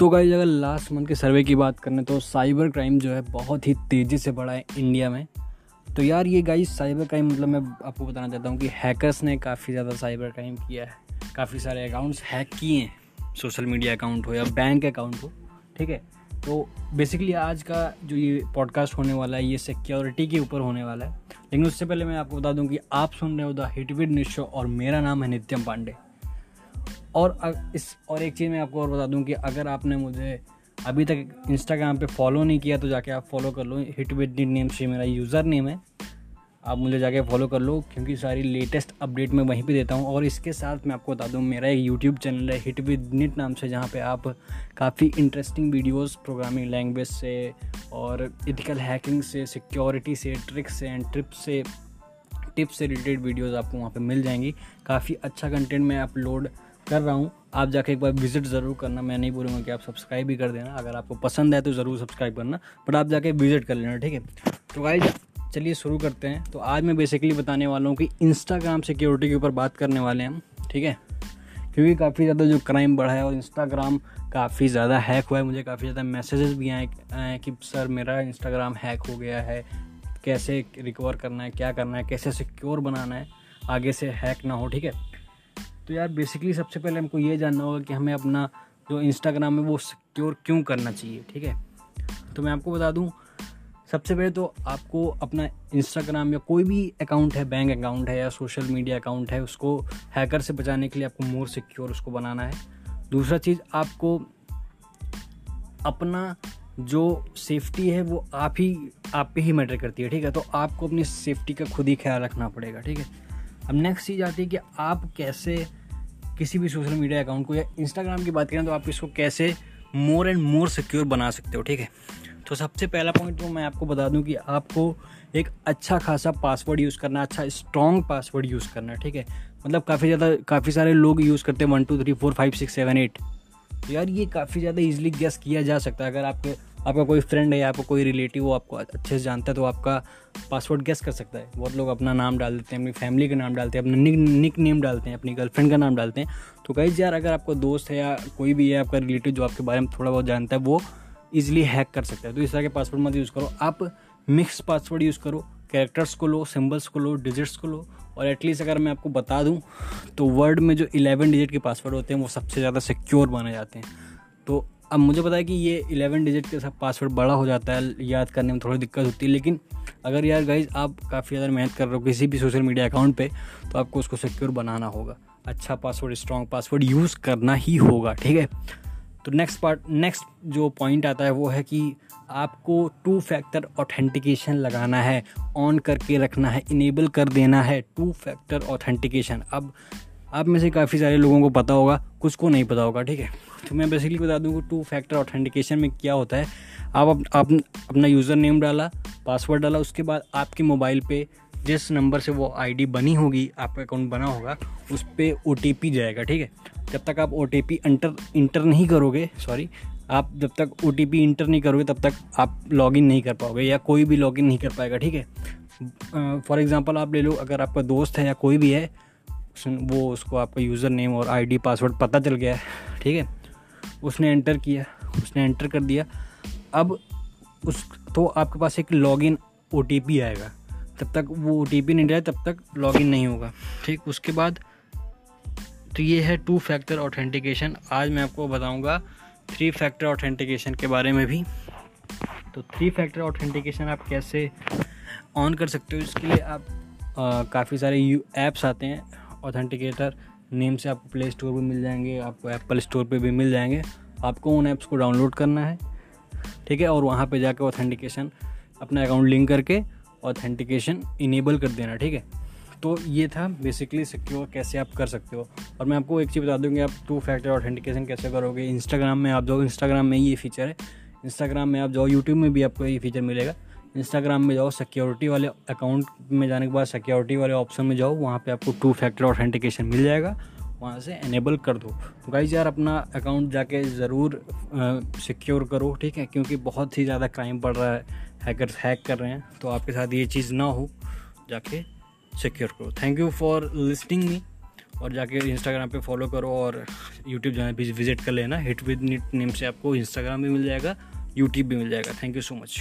तो गाइज़ अगर last month के सर्वे की बात करें तो साइबर क्राइम जो है बहुत ही तेज़ी से बढ़ा है इंडिया में। तो यार ये गाइज़ साइबर क्राइम मतलब मैं आपको बताना चाहता हूँ कि हैकर्स ने काफ़ी ज़्यादा साइबर क्राइम किया है। काफ़ी सारे अकाउंट्स हैक किए हैं। सोशल मीडिया अकाउंट हो या बैंक अकाउंट हो, ठीक है? तो बेसिकली आज का जो ये पॉडकास्ट होने वाला है, ये सिक्योरिटी के ऊपर होने वाला है। लेकिन उससे पहले मैं आपको बता दूँ कि आप सुन रहे हो द हिटविड शो और मेरा नाम है नित्यम पांडे। और इस और एक चीज़ मैं आपको और बता दूँ कि अगर आपने मुझे अभी तक इंस्टाग्राम पे फॉलो नहीं किया तो जाके आप फॉलो कर लो। हिट विद नेम से मेरा यूज़र नेम है। आप मुझे जाके फॉलो कर लो, क्योंकि सारी लेटेस्ट अपडेट मैं वहीं पे देता हूँ। और इसके साथ मैं आपको बता दूँ, मेरा एक यूट्यूब चैनल है हिट विद निट नाम से, जहाँ पे आप काफ़ी इंटरेस्टिंग वीडियोस प्रोग्रामिंग लैंग्वेज से और इथिकल हैकिंग से सिक्योरिटी से ट्रिक्स से एंड ट्रिप्स से टिप्स से रिलेटेड वीडियोज़ आपको वहाँ पर मिल जाएँगी। काफ़ी अच्छा कंटेंट मैं अपलोड कर रहा हूँ। आप जाके एक बार विज़िट ज़रूर करना। मैं नहीं बोलूँगा कि आप सब्सक्राइब भी कर देना। अगर आपको पसंद है तो ज़रूर सब्सक्राइब करना। बट आप जाके विज़िट कर लेना, ठीक है? तो गाइज़ चलिए शुरू करते हैं। तो आज मैं बेसिकली बताने वाला हूँ कि इंस्टाग्राम सिक्योरिटी के ऊपर बात करने वाले हैं ठीक है? क्योंकि काफ़ी ज़्यादा जो क्राइम बढ़ा है और इंस्टाग्राम काफ़ी ज़्यादा हैक हुआ है। मुझे काफ़ी ज़्यादा मैसेजेस भी आए आए कि, सर, मेरा इंस्टाग्राम हैक हो गया है। कैसे रिकवर करना है? क्या करना है? कैसे सिक्योर बनाना है? आगे से हैक ना हो, ठीक है? तो यार बेसिकली सबसे पहले हमको ये जानना होगा कि हमें अपना जो इंस्टाग्राम है वो सिक्योर क्यों करना चाहिए, ठीक है? तो मैं आपको बता दूँ, सबसे पहले तो आपको अपना इंस्टाग्राम या कोई भी अकाउंट है बैंक अकाउंट है या सोशल मीडिया अकाउंट है, उसको हैकर से बचाने के लिए आपको मोर सिक्योर उसको बनाना है। दूसरा चीज़, आपको अपना जो सेफ्टी है वो आप ही, आप पे ही मैटर करती है, ठीक है? तो आपको अपनी सेफ्टी का खुद ही ख्याल रखना पड़ेगा, ठीक है? अब नेक्स्ट चीज़ आती है कि आप कैसे किसी भी सोशल मीडिया अकाउंट को या इंस्टाग्राम की बात करें तो आप इसको कैसे मोर एंड मोर सिक्योर बना सकते हो, ठीक है? तो सबसे पहला पॉइंट तो मैं आपको बता दूँ कि आपको एक अच्छा खासा पासवर्ड यूज़ करना अच्छा स्ट्रॉन्ग पासवर्ड यूज़ करना, ठीक है? मतलब काफ़ी ज़्यादा, काफ़ी सारे लोग यूज़ करते हैं one two three four five six seven eight यार ये काफ़ी ज़्यादा ईजिली गेस किया जा सकता है, अगर आपके आपका कोई फ्रेंड है या आपका कोई रिलेटिव वो आपको अच्छे से जानता है तो आपका पासवर्ड गेस कर सकता है। बहुत लोग अपना नाम डाल देते हैं, अपनी फैमिली का नाम डालते हैं, अपना निक निक नेम डालते हैं, अपनी गर्लफ्रेंड का नाम डालते हैं। तो कई यार, अगर आपका दोस्त है या कोई भी है, आपका रिलेटिव जो आपके बारे में थोड़ा बहुत जानता है, वो ईजिली हैक कर सकता है। तो इस तरह के पासवर्ड मत यूज़ करो। आप मिक्स पासवर्ड यूज़ करो। कैरेक्टर्स को लो सिम्बल्स को लो डिजिट्स को लो। और एटलीस्ट अगर मैं आपको बता दूँ तो वर्ड में जो 11 डिजिट के पासवर्ड होते हैं, वो सबसे ज़्यादा सिक्योर माने जाते हैं। तो अब मुझे पता है कि ये 11 डिजिट के साथ पासवर्ड बड़ा हो जाता है, याद करने में थोड़ी दिक्कत होती है, लेकिन अगर यार गाइज़ आप काफ़ी ज़्यादा मेहनत कर रहे हो किसी भी सोशल मीडिया अकाउंट पे तो आपको उसको सिक्योर बनाना होगा। अच्छा पासवर्ड स्ट्रॉन्ग पासवर्ड यूज़ करना ही होगा, ठीक है? तो नेक्स्ट पार्ट नेक्स्ट जो पॉइंट आता है वो है कि आपको टू फैक्टर ऑथेंटिकेशन लगाना है ऑन करके रखना है इनेबल कर देना है टू फैक्टर ऑथेंटिकेशन अब आप में से काफ़ी सारे लोगों को पता होगा कुछ को नहीं पता होगा ठीक है? तो मैं बेसिकली बता दूँ कि टू फैक्टर ऑथेंटिकेशन में क्या होता है। आप, अप, अपना यूज़र नेम डाला पासवर्ड डाला उसके बाद आपके मोबाइल पे जिस नंबर से वो आईडी बनी होगी आपका अकाउंट बना होगा उस पर ओ जाएगा ठीक है? जब तक आप ओ टी इंटर इंटर नहीं करोगे सॉरी आप जब तक ओ इंटर नहीं करोगे तब तक आप लॉगिन नहीं कर पाओगे या कोई भी लॉगिन नहीं कर पाएगा ठीक है? फॉर एग्ज़ाम्पल आप ले लो अगर आपका दोस्त है या कोई भी है वो उसको आपका यूज़र नेम और आईडी पासवर्ड पता चल गया है, ठीक है? उसने एंटर किया, उसने एंटर कर दिया। अब उस तो आपके पास एक लॉगिन ओ आएगा। तब तक वो ओटीपी नहीं जाए तब तक लॉगिन नहीं होगा, ठीक? उसके बाद तो ये है टू फैक्टर ऑथेंटिकेशन आज मैं आपको बताऊँगा थ्री फैक्टर ऑथेंटिकेशन के बारे में भी। तो थ्री फैक्टर ऑथेंटिकेशन आप कैसे ऑन कर सकते हो, इसके लिए आप काफ़ी सारे ऐप्स आते हैं। ऑथेंटिकेटर नेम से आपको प्ले स्टोर पर मिल जाएँगे, आपको एप्पल स्टोर पर भी मिल जाएँगे। आपको उन ऐप्स को डाउनलोड करना है, ठीक है? और वहाँ पे जाकर ऑथेंटिकेशन, अपना अकाउंट लिंक करके ऑथेंटिकेशन इनेबल कर देना, ठीक है? तो ये था बेसिकली सिक्योर कैसे आप कर सकते हो। और मैं आपको एक चीज़ बता दूँगी आप टू फैक्टर ऑथेंटिकेशन कैसे करोगे। इंस्टाग्राम में आप जाओ इंस्टाग्राम में ये फीचर है। इंस्टाग्राम में आप जाओ यूट्यूब में भी आपको ये फीचर मिलेगा। इंस्टाग्राम में जाओ सिक्योरिटी वाले अकाउंट में जाने के बाद सिक्योरिटी वाले ऑप्शन में जाओ, वहाँ पे आपको टू फैक्टर ऑथेंटिकेशन मिल जाएगा। वहाँ से एनेबल कर दो। तो गाइज़ यार, अपना अकाउंट जाके ज़रूर सिक्योर करो, ठीक है? क्योंकि बहुत ही ज़्यादा क्राइम बढ़ रहा है। हैकर्स हैक कर रहे हैं। तो आपके साथ ये चीज़ ना हो, जाके सिक्योर करो। Thank you for listing me और जाके इंस्टाग्राम पे फॉलो करो और यूट्यूब चैनल भी विज़िट कर लेना। हिट विद नीट नेम से आपको इंस्टाग्राम भी मिल जाएगा यूट्यूब भी मिल जाएगा। Thank you so much